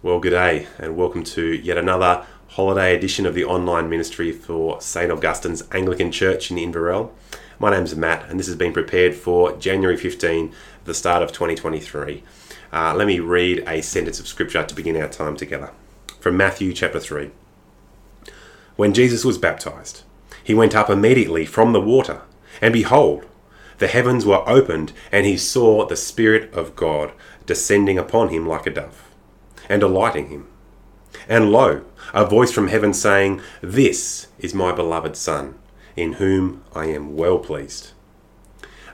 Well, good day, and welcome to yet another holiday edition of the online ministry for St. Augustine's Anglican Church in Inverell. My name's Matt, and this has been prepared for January 15, the start of 2023. Uh, let me read a sentence of scripture to begin our time together. From Matthew chapter 3. When Jesus was baptized, he went up immediately from the water, and behold, the heavens were opened, and he saw the Spirit of God descending upon him like a dove, and alighting him. And lo, a voice from heaven saying, This is my beloved Son, in whom I am well pleased.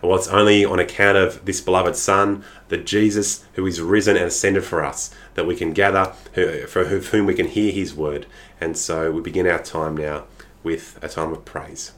Well, it's only on account of this beloved Son, that Jesus, who is risen and ascended for us, that we can gather, for whom we can hear his word. And so we begin our time now with a time of praise.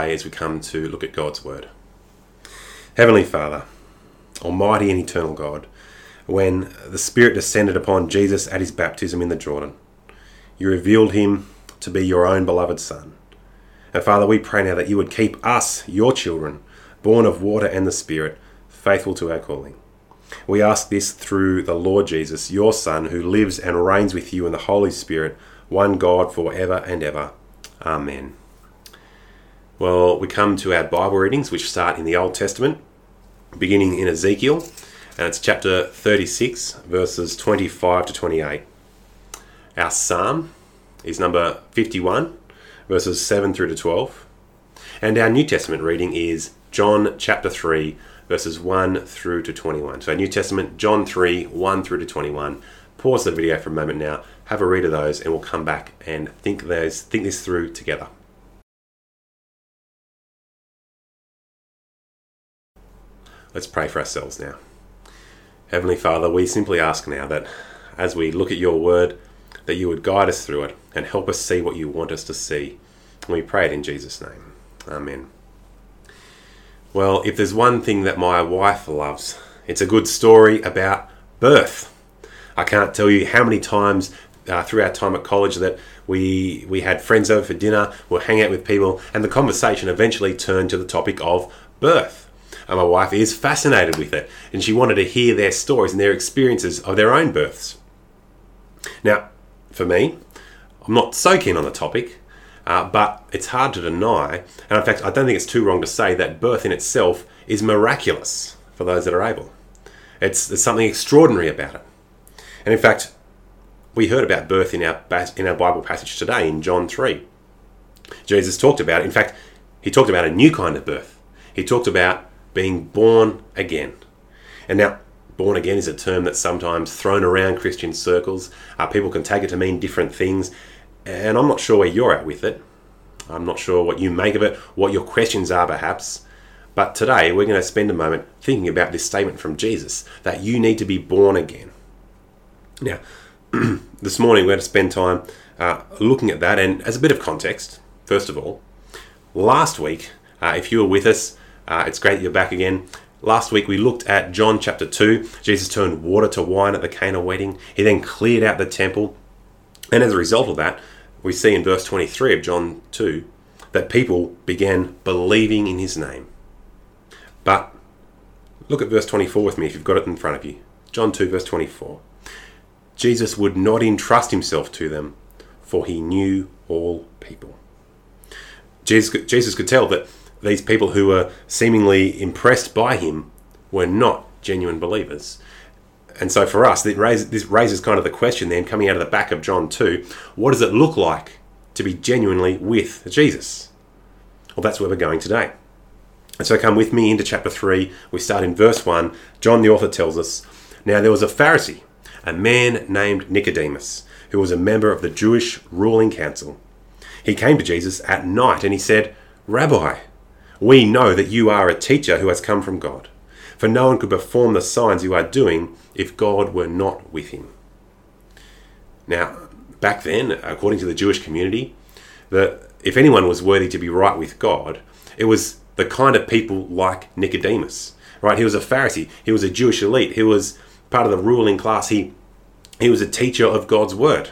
Pray as we come to look at God's Word. Heavenly Father, Almighty and Eternal God, when the Spirit descended upon Jesus at his baptism in the Jordan, you revealed him to be your own beloved Son. And Father, we pray now that you would keep us, your children, born of water and the Spirit, faithful to our calling. We ask this through the Lord Jesus, your Son, who lives and reigns with you in the Holy Spirit, one God for ever and ever. Amen. Well, we come to our Bible readings, which start in the Old Testament, beginning in Ezekiel, and it's chapter 36, verses 25 to 28. Our psalm is number 51, verses 7 through to 12. And our New Testament reading is John chapter 3, verses 1 through to 21. So, New Testament, John 3, 1 through to 21. Pause the video for a moment now, have a read of those, and we'll come back and think, those, think this through together. Let's pray for ourselves now. Heavenly Father, we simply ask now that as we look at your word, that you would guide us through it and help us see what you want us to see. And we pray it in Jesus' name. Amen. Well, if there's one thing that my wife loves, it's a good story about birth. I can't tell you how many times uh, through our time at college that we we had friends over for dinner, we'll hang out with people, and the conversation eventually turned to the topic of birth. And my wife is fascinated with it, and she wanted to hear their stories and their experiences of their own births. Now, for me, I'm not so keen on the topic, uh, but it's hard to deny, and in fact, I don't think it's too wrong to say that birth in itself is miraculous for those that are able. It's, there's something extraordinary about it. And in fact, we heard about birth in our, in our Bible passage today in John 3. Jesus talked about it. In fact, he talked about a new kind of birth. He talked about being born again. And now, born again is a term that's sometimes thrown around Christian circles. Uh, people can take it to mean different things and I'm not sure where you're at with it. I'm not sure what you make of it, what your questions are perhaps. But today we're going to spend a moment thinking about this statement from Jesus that you need to be born again. Now, this morning we're going to spend time uh, looking at that, and as a bit of context, first of all, last week, uh, if you were with us, uh, it's great you're back again. Last week we looked at John chapter 2. Jesus turned water to wine at the Cana wedding. He then cleared out the temple. And as a result of that, we see in verse 23 of John 2 that people began believing in his name. But look at verse 24 with me if you've got it in front of you. John 2, verse 24. Jesus would not entrust himself to them, for he knew all people. Jesus, Jesus could tell that these people who were seemingly impressed by him were not genuine believers. And so for us, raises, this raises kind of the question then, coming out of the back of John 2, what does it look like to be genuinely with Jesus? Well, that's where we're going today. And so come with me into chapter 3. We start in verse 1. John, the author, tells us Now there was a Pharisee, a man named Nicodemus, who was a member of the Jewish ruling council. He came to Jesus at night and he said, Rabbi, we know that you are a teacher who has come from God for no one could perform the signs you are doing if God were not with him. Now, back then, according to the Jewish community, that if anyone was worthy to be right with God, it was the kind of people like Nicodemus. Right? He was a Pharisee. He was a Jewish elite. He was part of the ruling class. He he was a teacher of God's word.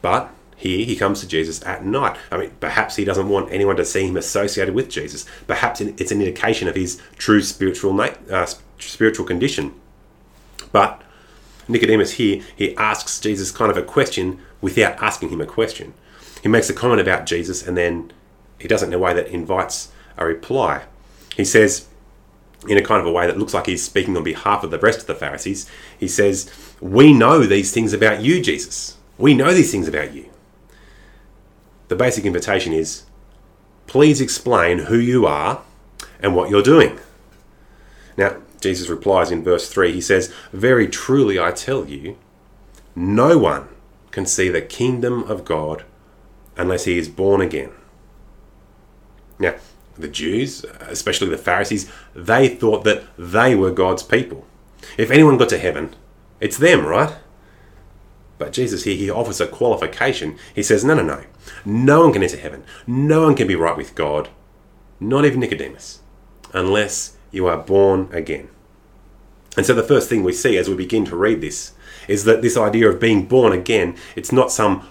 But here he comes to Jesus at night. I mean, perhaps he doesn't want anyone to see him associated with Jesus. Perhaps it's an indication of his true spiritual uh, spiritual condition. But Nicodemus here, he asks Jesus kind of a question without asking him a question. He makes a comment about Jesus and then he does it in a way that invites a reply. He says, in a kind of a way that looks like he's speaking on behalf of the rest of the Pharisees, he says, We know these things about you, Jesus. We know these things about you the basic invitation is please explain who you are and what you're doing. Now, Jesus replies in verse 3 He says, Very truly I tell you, no one can see the kingdom of God unless he is born again. Now, the Jews, especially the Pharisees, they thought that they were God's people. If anyone got to heaven, it's them, right? But Jesus here, he offers a qualification. He says, no, no, no. No one can enter heaven. No one can be right with God, not even Nicodemus, unless you are born again. And so the first thing we see as we begin to read this is that this idea of being born again, it's not some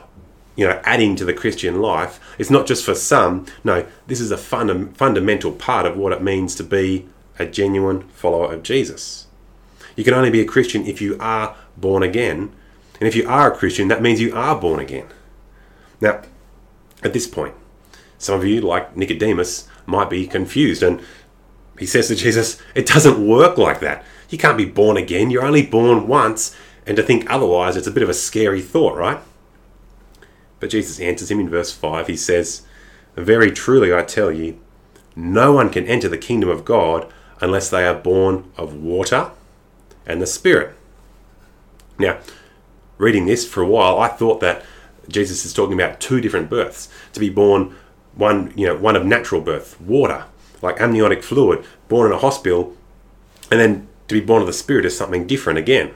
you know adding to the Christian life. It's not just for some. No, this is a funda- fundamental part of what it means to be a genuine follower of Jesus. You can only be a Christian if you are born again. And if you are a Christian, that means you are born again. Now, at this point, some of you, like Nicodemus, might be confused. And he says to Jesus, It doesn't work like that. You can't be born again. You're only born once. And to think otherwise, it's a bit of a scary thought, right? But Jesus answers him in verse 5. He says, Very truly I tell you, no one can enter the kingdom of God unless they are born of water and the Spirit. Now, reading this for a while, I thought that Jesus is talking about two different births. To be born one, you know, one of natural birth, water, like amniotic fluid, born in a hospital, and then to be born of the Spirit is something different again.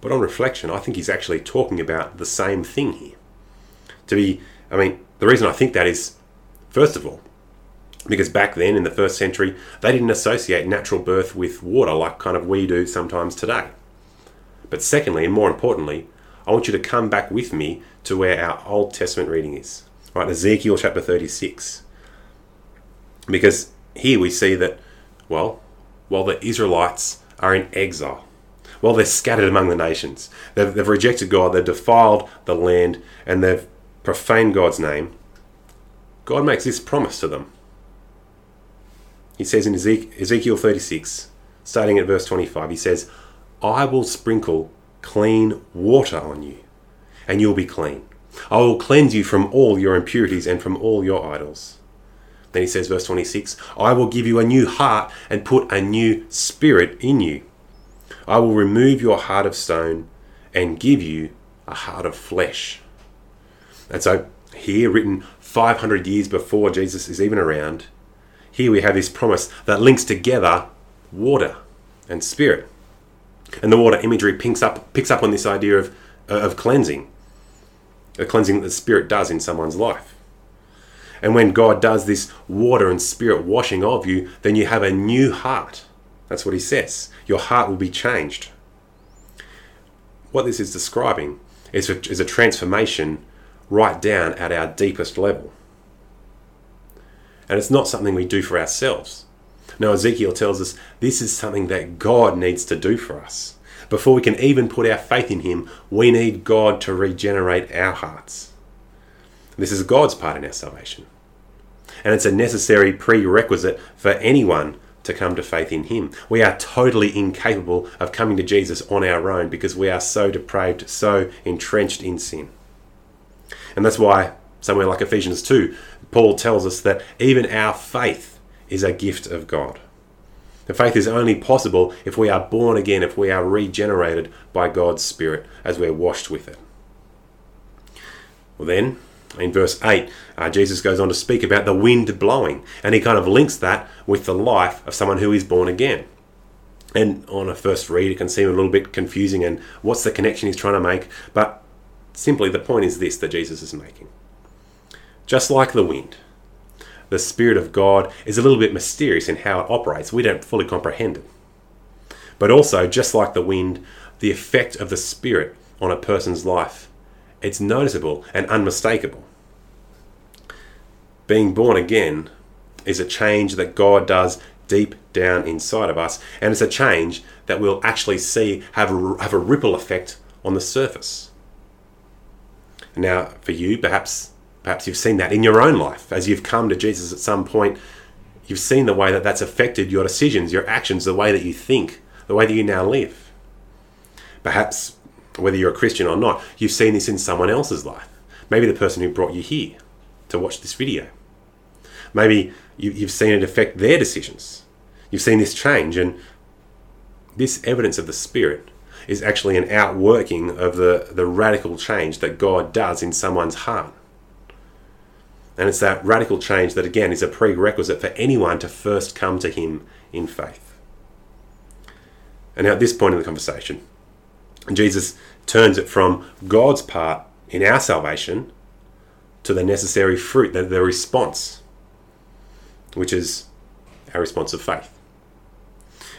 But on reflection, I think he's actually talking about the same thing here. To be, I mean, the reason I think that is, first of all, because back then in the first century, they didn't associate natural birth with water like kind of we do sometimes today. But secondly, and more importantly, I want you to come back with me to where our Old Testament reading is. Right, Ezekiel chapter 36. Because here we see that, well, while the Israelites are in exile, while they're scattered among the nations, they've, they've rejected God, they've defiled the land, and they've profaned God's name, God makes this promise to them. He says in Ezekiel 36, starting at verse 25, he says, I will sprinkle clean water on you, and you'll be clean. I will cleanse you from all your impurities and from all your idols. Then he says, verse 26, I will give you a new heart and put a new spirit in you. I will remove your heart of stone and give you a heart of flesh. And so, here, written 500 years before Jesus is even around, here we have this promise that links together water and spirit. And the water imagery picks up, picks up on this idea of, of cleansing, a cleansing that the spirit does in someone's life. And when God does this water and spirit washing of you, then you have a new heart. That's what he says. Your heart will be changed. What this is describing is a, is a transformation right down at our deepest level. And it's not something we do for ourselves. No, Ezekiel tells us this is something that God needs to do for us. Before we can even put our faith in Him, we need God to regenerate our hearts. This is God's part in our salvation. And it's a necessary prerequisite for anyone to come to faith in Him. We are totally incapable of coming to Jesus on our own because we are so depraved, so entrenched in sin. And that's why, somewhere like Ephesians 2, Paul tells us that even our faith is a gift of God. The faith is only possible if we are born again, if we are regenerated by God's Spirit as we're washed with it. Well, then, in verse 8, uh, Jesus goes on to speak about the wind blowing, and he kind of links that with the life of someone who is born again. And on a first read, it can seem a little bit confusing and what's the connection he's trying to make, but simply the point is this that Jesus is making. Just like the wind, the Spirit of God is a little bit mysterious in how it operates. We don't fully comprehend it. But also, just like the wind, the effect of the Spirit on a person's life, it's noticeable and unmistakable. Being born again is a change that God does deep down inside of us, and it's a change that we'll actually see have a, have a ripple effect on the surface. Now, for you, perhaps Perhaps you've seen that in your own life as you've come to Jesus at some point. You've seen the way that that's affected your decisions, your actions, the way that you think, the way that you now live. Perhaps, whether you're a Christian or not, you've seen this in someone else's life. Maybe the person who brought you here to watch this video. Maybe you've seen it affect their decisions. You've seen this change, and this evidence of the Spirit is actually an outworking of the, the radical change that God does in someone's heart. And it's that radical change that, again, is a prerequisite for anyone to first come to Him in faith. And now, at this point in the conversation, Jesus turns it from God's part in our salvation to the necessary fruit, the, the response, which is our response of faith.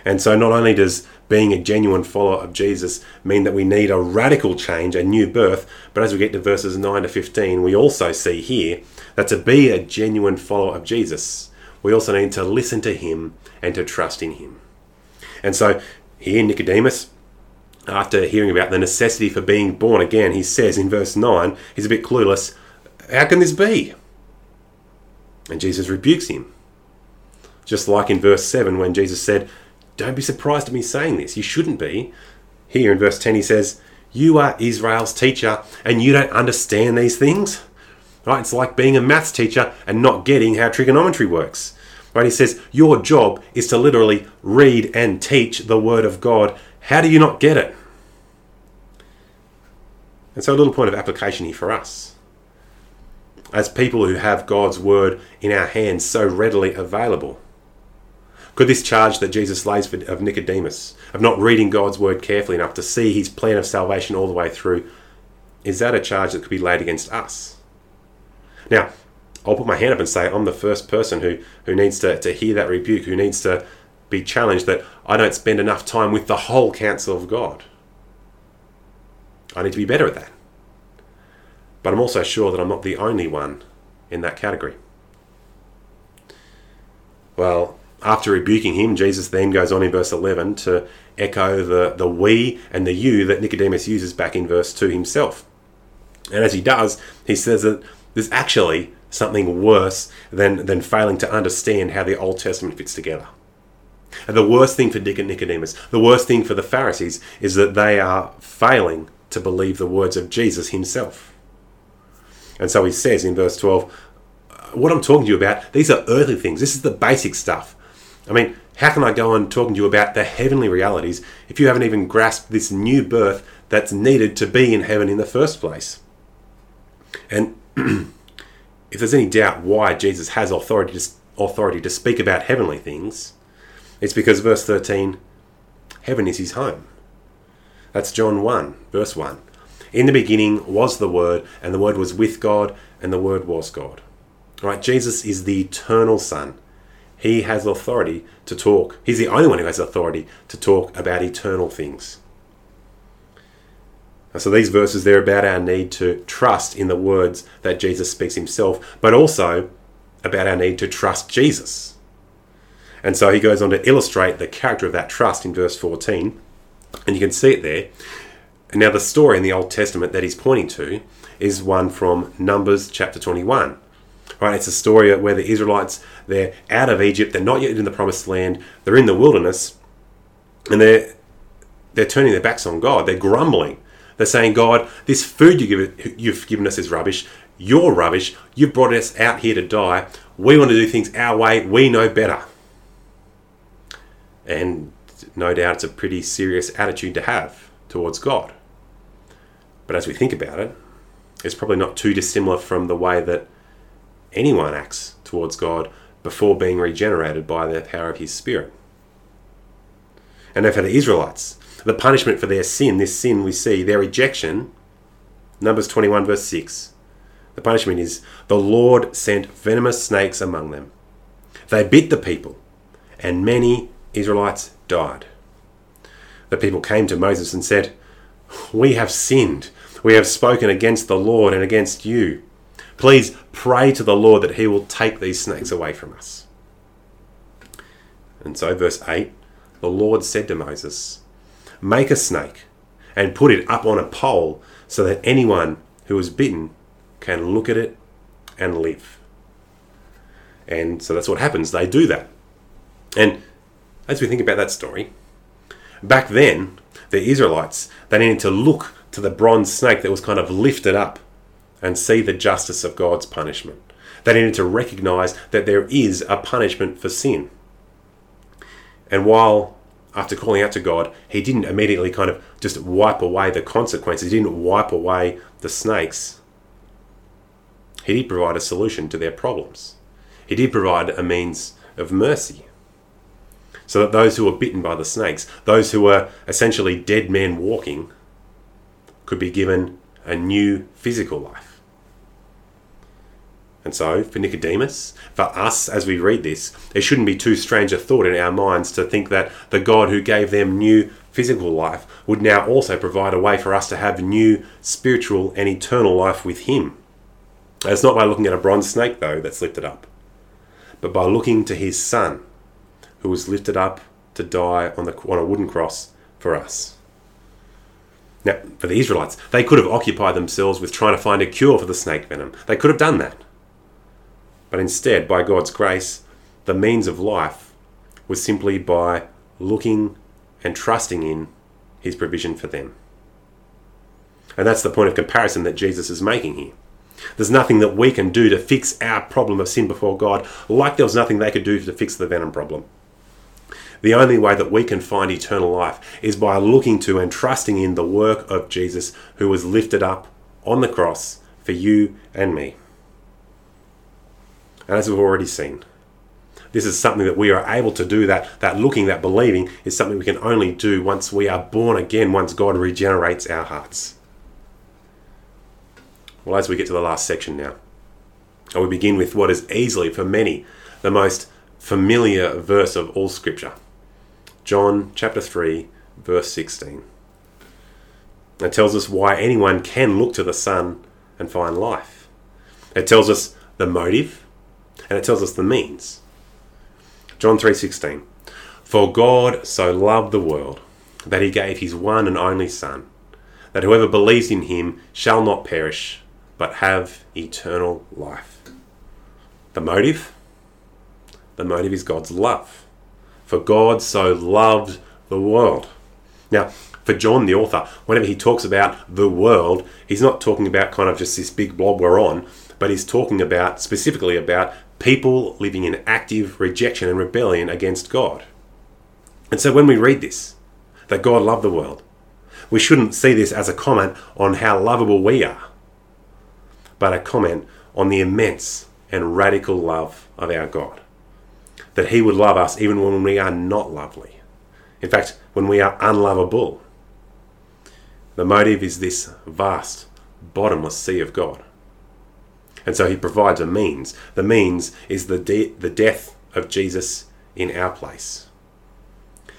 And so, not only does being a genuine follower of Jesus mean that we need a radical change, a new birth, but as we get to verses 9 to 15, we also see here that to be a genuine follower of Jesus, we also need to listen to him and to trust in him. And so, here Nicodemus, after hearing about the necessity for being born again, he says in verse 9, he's a bit clueless, How can this be? And Jesus rebukes him. Just like in verse 7 when Jesus said, Don't be surprised at me saying this. You shouldn't be. Here in verse 10 he says, You are Israel's teacher and you don't understand these things? Right? It's like being a maths teacher and not getting how trigonometry works. Right? He says, Your job is to literally read and teach the Word of God. How do you not get it? And so, a little point of application here for us. As people who have God's Word in our hands so readily available, could this charge that Jesus lays for, of Nicodemus, of not reading God's Word carefully enough to see his plan of salvation all the way through, is that a charge that could be laid against us? Now, I'll put my hand up and say I'm the first person who, who needs to, to hear that rebuke, who needs to be challenged that I don't spend enough time with the whole counsel of God. I need to be better at that. But I'm also sure that I'm not the only one in that category. Well, after rebuking him, Jesus then goes on in verse 11 to echo the, the we and the you that Nicodemus uses back in verse 2 himself. And as he does, he says that there's actually something worse than, than failing to understand how the Old Testament fits together. And the worst thing for Nicodemus, the worst thing for the Pharisees, is that they are failing to believe the words of Jesus himself. And so he says in verse 12, uh, What I'm talking to you about, these are earthly things. This is the basic stuff. I mean, how can I go on talking to you about the heavenly realities if you haven't even grasped this new birth that's needed to be in heaven in the first place? And if there's any doubt why Jesus has authority to, authority to speak about heavenly things, it's because verse 13, heaven is his home. That's John 1, verse 1. In the beginning was the Word, and the Word was with God, and the Word was God. All right, Jesus is the eternal Son. He has authority to talk. He's the only one who has authority to talk about eternal things. So these verses, they're about our need to trust in the words that Jesus speaks himself, but also about our need to trust Jesus. And so he goes on to illustrate the character of that trust in verse 14. And you can see it there. And now, the story in the Old Testament that he's pointing to is one from Numbers chapter 21. Right, it's a story where the Israelites they're out of Egypt, they're not yet in the promised land, they're in the wilderness, and they're they're turning their backs on God. They're grumbling. They're saying, God, this food you give, you've given us is rubbish. You're rubbish. You've brought us out here to die. We want to do things our way. We know better. And no doubt it's a pretty serious attitude to have towards God. But as we think about it, it's probably not too dissimilar from the way that anyone acts towards God before being regenerated by the power of His Spirit. And now for the Israelites, the punishment for their sin, this sin we see, their rejection, Numbers 21, verse 6. The punishment is the Lord sent venomous snakes among them. They bit the people, and many Israelites died. The people came to Moses and said, We have sinned. We have spoken against the Lord and against you. Please pray to the Lord that he will take these snakes away from us. And so, verse 8 the Lord said to Moses, Make a snake and put it up on a pole so that anyone who is bitten can look at it and live. And so that's what happens. They do that. And as we think about that story, back then, the Israelites, they needed to look to the bronze snake that was kind of lifted up and see the justice of God's punishment. They needed to recognize that there is a punishment for sin. And while, after calling out to God, he didn't immediately kind of just wipe away the consequences, he didn't wipe away the snakes, he did provide a solution to their problems. He did provide a means of mercy. So that those who were bitten by the snakes, those who were essentially dead men walking, could be given a new physical life. And so, for Nicodemus, for us as we read this, it shouldn't be too strange a thought in our minds to think that the God who gave them new physical life would now also provide a way for us to have new spiritual and eternal life with Him. It's not by looking at a bronze snake, though, that's lifted up, but by looking to His Son, who was lifted up to die on, the, on a wooden cross for us. Now, for the Israelites, they could have occupied themselves with trying to find a cure for the snake venom. They could have done that. But instead, by God's grace, the means of life was simply by looking and trusting in his provision for them. And that's the point of comparison that Jesus is making here. There's nothing that we can do to fix our problem of sin before God, like there was nothing they could do to fix the venom problem. The only way that we can find eternal life is by looking to and trusting in the work of Jesus, who was lifted up on the cross for you and me. And as we've already seen, this is something that we are able to do. That that looking that believing is something we can only do once we are born again once god regenerates our hearts. Well as we get to the last section now we begin with what is easily for many the most familiar verse of all scripture. John chapter 3 verse 16 it tells us why anyone can look to the son and find life. It tells us the motive and it tells us the means. John 3:16 For God so loved the world that he gave his one and only son that whoever believes in him shall not perish but have eternal life. The motive the motive is God's love. For God so loved the world. Now, for John, the author, whenever he talks about the world, he's not talking about kind of just this big blob we're on, but he's talking about specifically about people living in active rejection and rebellion against God. And so when we read this, that God loved the world, we shouldn't see this as a comment on how lovable we are, but a comment on the immense and radical love of our God. That He would love us even when we are not lovely. In fact, when we are unlovable. The motive is this vast, bottomless sea of God. And so he provides a means. The means is the, de- the death of Jesus in our place.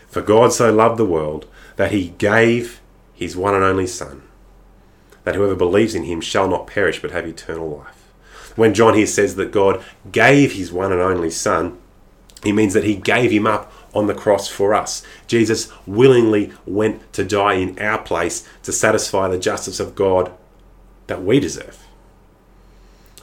For God so loved the world that he gave his one and only Son, that whoever believes in him shall not perish but have eternal life. When John here says that God gave his one and only Son, he means that he gave him up on the cross for us. Jesus willingly went to die in our place to satisfy the justice of God that we deserve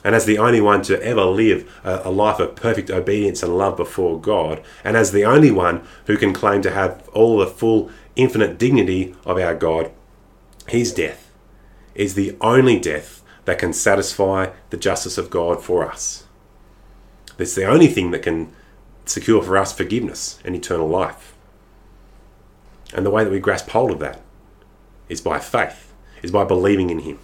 and as the only one to ever live a, a, life of perfect obedience and love before God, and as the only one who can claim to have all the full infinite dignity of our God, his death is the only death that can satisfy the justice of God for us. It's the only thing that can secure for us forgiveness and eternal life. And the way that we grasp hold of that is by faith, is by believing in Him.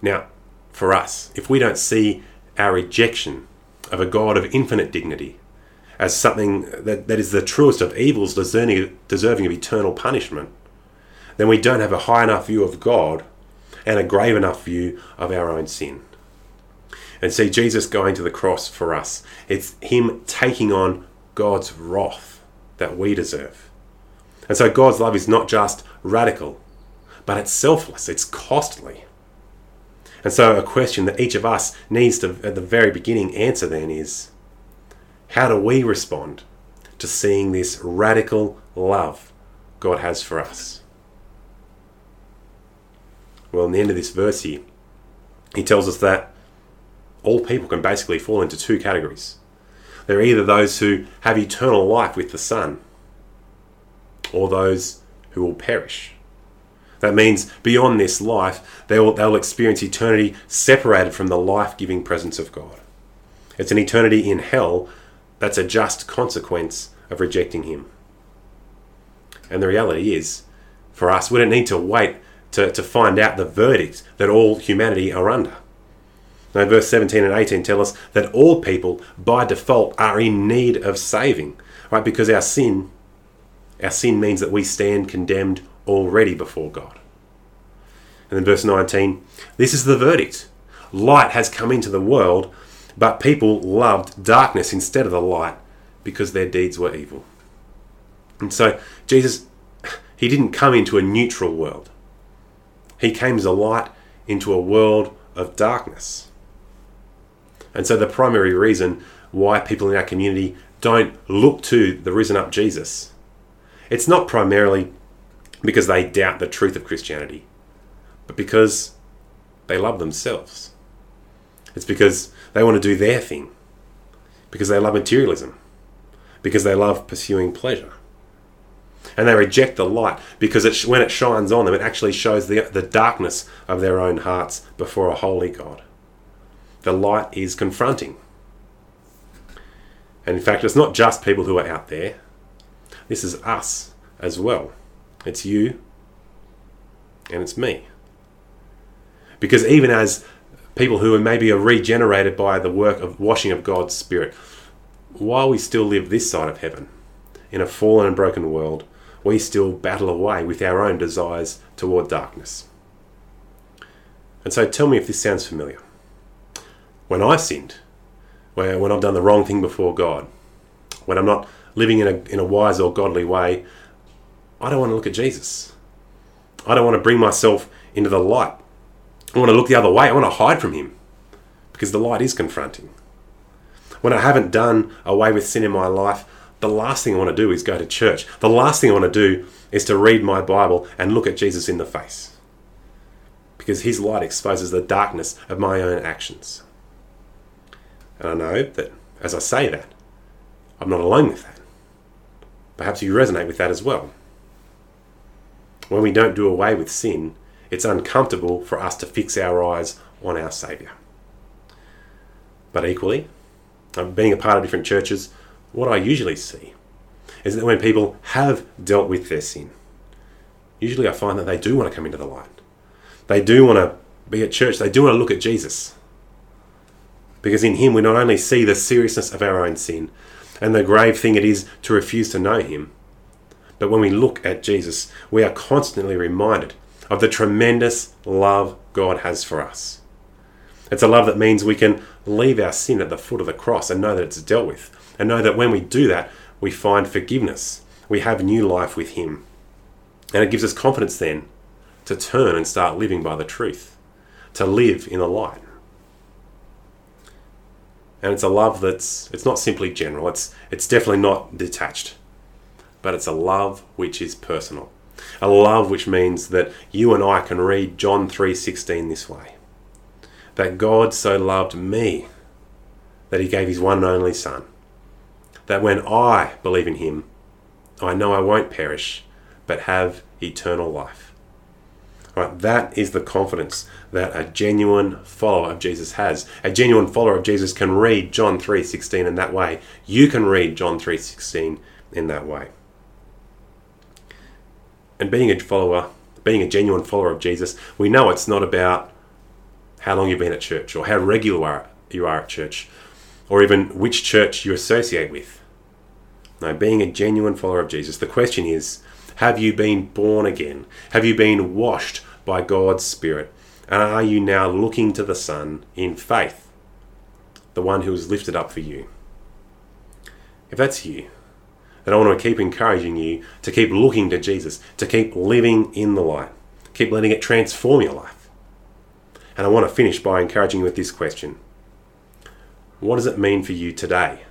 Now, for us if we don't see our rejection of a God of infinite dignity as something that, that is the truest of evils deserving, deserving of eternal punishment, then we don't have a high enough view of God and a grave enough view of our own sin. And see Jesus going to the cross for us. It's Him taking on God's wrath that we deserve. And so God's love is not just radical, but it's selfless, it's costly. And so, a question that each of us needs to, at the very beginning, answer then is how do we respond to seeing this radical love God has for us? Well, in the end of this verse here, he tells us that all people can basically fall into two categories. They're either those who have eternal life with the Son, or those who will perish. That means beyond this life, they'll, they'll experience eternity separated from the life giving presence of God. It's an eternity in hell that's a just consequence of rejecting Him. And the reality is, for us, we don't need to wait to, to find out the verdict that all humanity are under. Now, verse 17 and 18 tell us that all people, by default, are in need of saving, right? Because our sin, our sin means that we stand condemned already before God. And then verse 19 this is the verdict light has come into the world, but people loved darkness instead of the light because their deeds were evil. And so Jesus, he didn't come into a neutral world. He came as a light into a world of darkness. And so the primary reason why people in our community don't look to the risen up Jesus, it's not primarily because they doubt the truth of Christianity, but because they love themselves. It's because they want to do their thing, because they love materialism, because they love pursuing pleasure. And they reject the light because it, when it shines on them, it actually shows the, the darkness of their own hearts before a holy God. The light is confronting. And in fact, it's not just people who are out there, this is us as well. It's you and it's me. Because even as people who maybe are regenerated by the work of washing of God's Spirit, while we still live this side of heaven, in a fallen and broken world, we still battle away with our own desires toward darkness. And so tell me if this sounds familiar. When I've sinned, when I've done the wrong thing before God, when I'm not living in a, in a wise or godly way, I don't want to look at Jesus. I don't want to bring myself into the light. I want to look the other way. I want to hide from Him because the light is confronting. When I haven't done away with sin in my life, the last thing I want to do is go to church. The last thing I want to do is to read my Bible and look at Jesus in the face because His light exposes the darkness of my own actions. And I know that as I say that, I'm not alone with that. Perhaps you resonate with that as well. When we don't do away with sin, it's uncomfortable for us to fix our eyes on our Saviour. But equally, um, being a part of different churches, what I usually see is that when people have dealt with their sin, usually I find that they do want to come into the light. They do want to be at church, they do want to look at Jesus. Because in Him we not only see the seriousness of our own sin and the grave thing it is to refuse to know Him, but when we look at Jesus, we are constantly reminded of the tremendous love God has for us. It's a love that means we can leave our sin at the foot of the cross and know that it's dealt with, and know that when we do that, we find forgiveness. We have new life with Him. And it gives us confidence then to turn and start living by the truth, to live in the light. And it's a love that's it's not simply general, it's it's definitely not detached. But it's a love which is personal. A love which means that you and I can read John 3:16 this way. That God so loved me that he gave his one and only son. That when I believe in him, I know I won't perish, but have eternal life. Right, that is the confidence that a genuine follower of Jesus has. A genuine follower of Jesus can read John 3:16 in that way. You can read John 3:16 in that way. And being a follower, being a genuine follower of Jesus, we know it's not about how long you've been at church or how regular you are at church or even which church you associate with. No, being a genuine follower of Jesus, the question is have you been born again? Have you been washed by God's Spirit? And are you now looking to the Son in faith, the one who was lifted up for you? If that's you, then I want to keep encouraging you to keep looking to Jesus, to keep living in the light, keep letting it transform your life. And I want to finish by encouraging you with this question What does it mean for you today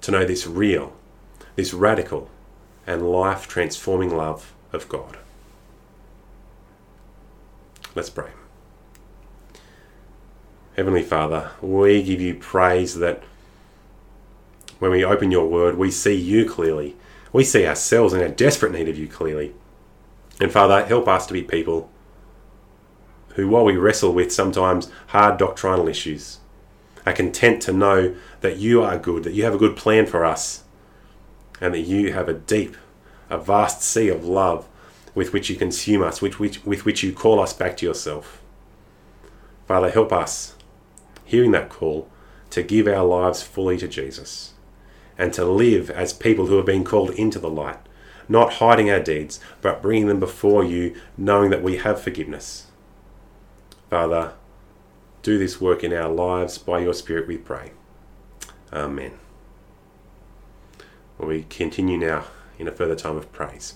to know this real, this radical, and life transforming love of God? Let's pray. Heavenly Father, we give you praise that when we open your word, we see you clearly. We see ourselves in a desperate need of you clearly. And Father, help us to be people who, while we wrestle with sometimes hard doctrinal issues, are content to know that you are good, that you have a good plan for us, and that you have a deep, a vast sea of love with which you consume us, with which, with which you call us back to yourself. Father, help us, hearing that call, to give our lives fully to Jesus and to live as people who have been called into the light, not hiding our deeds, but bringing them before you, knowing that we have forgiveness. Father, do this work in our lives by your Spirit, we pray. Amen. Well, we continue now in a further time of praise.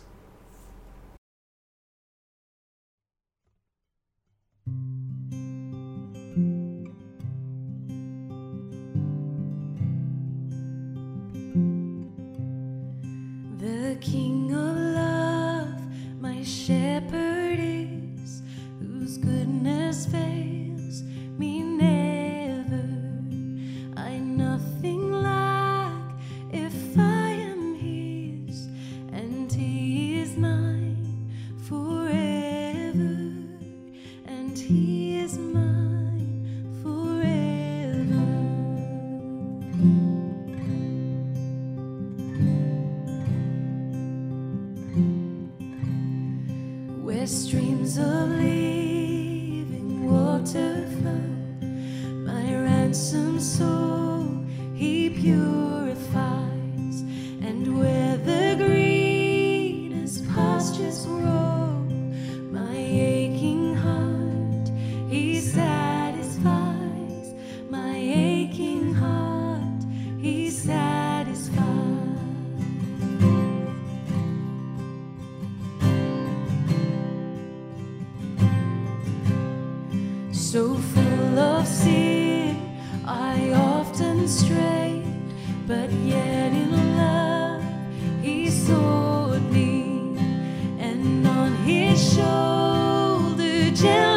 Shoulder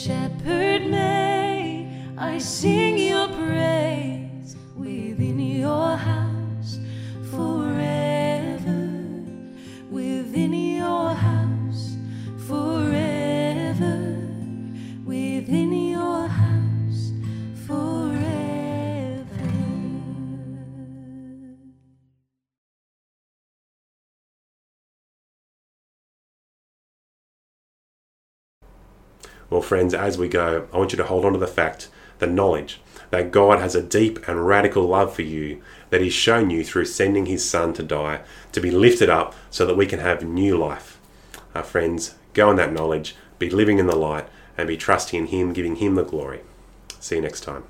shepherd, may I sing Friends, as we go, I want you to hold on to the fact, the knowledge that God has a deep and radical love for you that He's shown you through sending His Son to die, to be lifted up so that we can have new life. Our friends, go in that knowledge, be living in the light, and be trusting in Him, giving Him the glory. See you next time.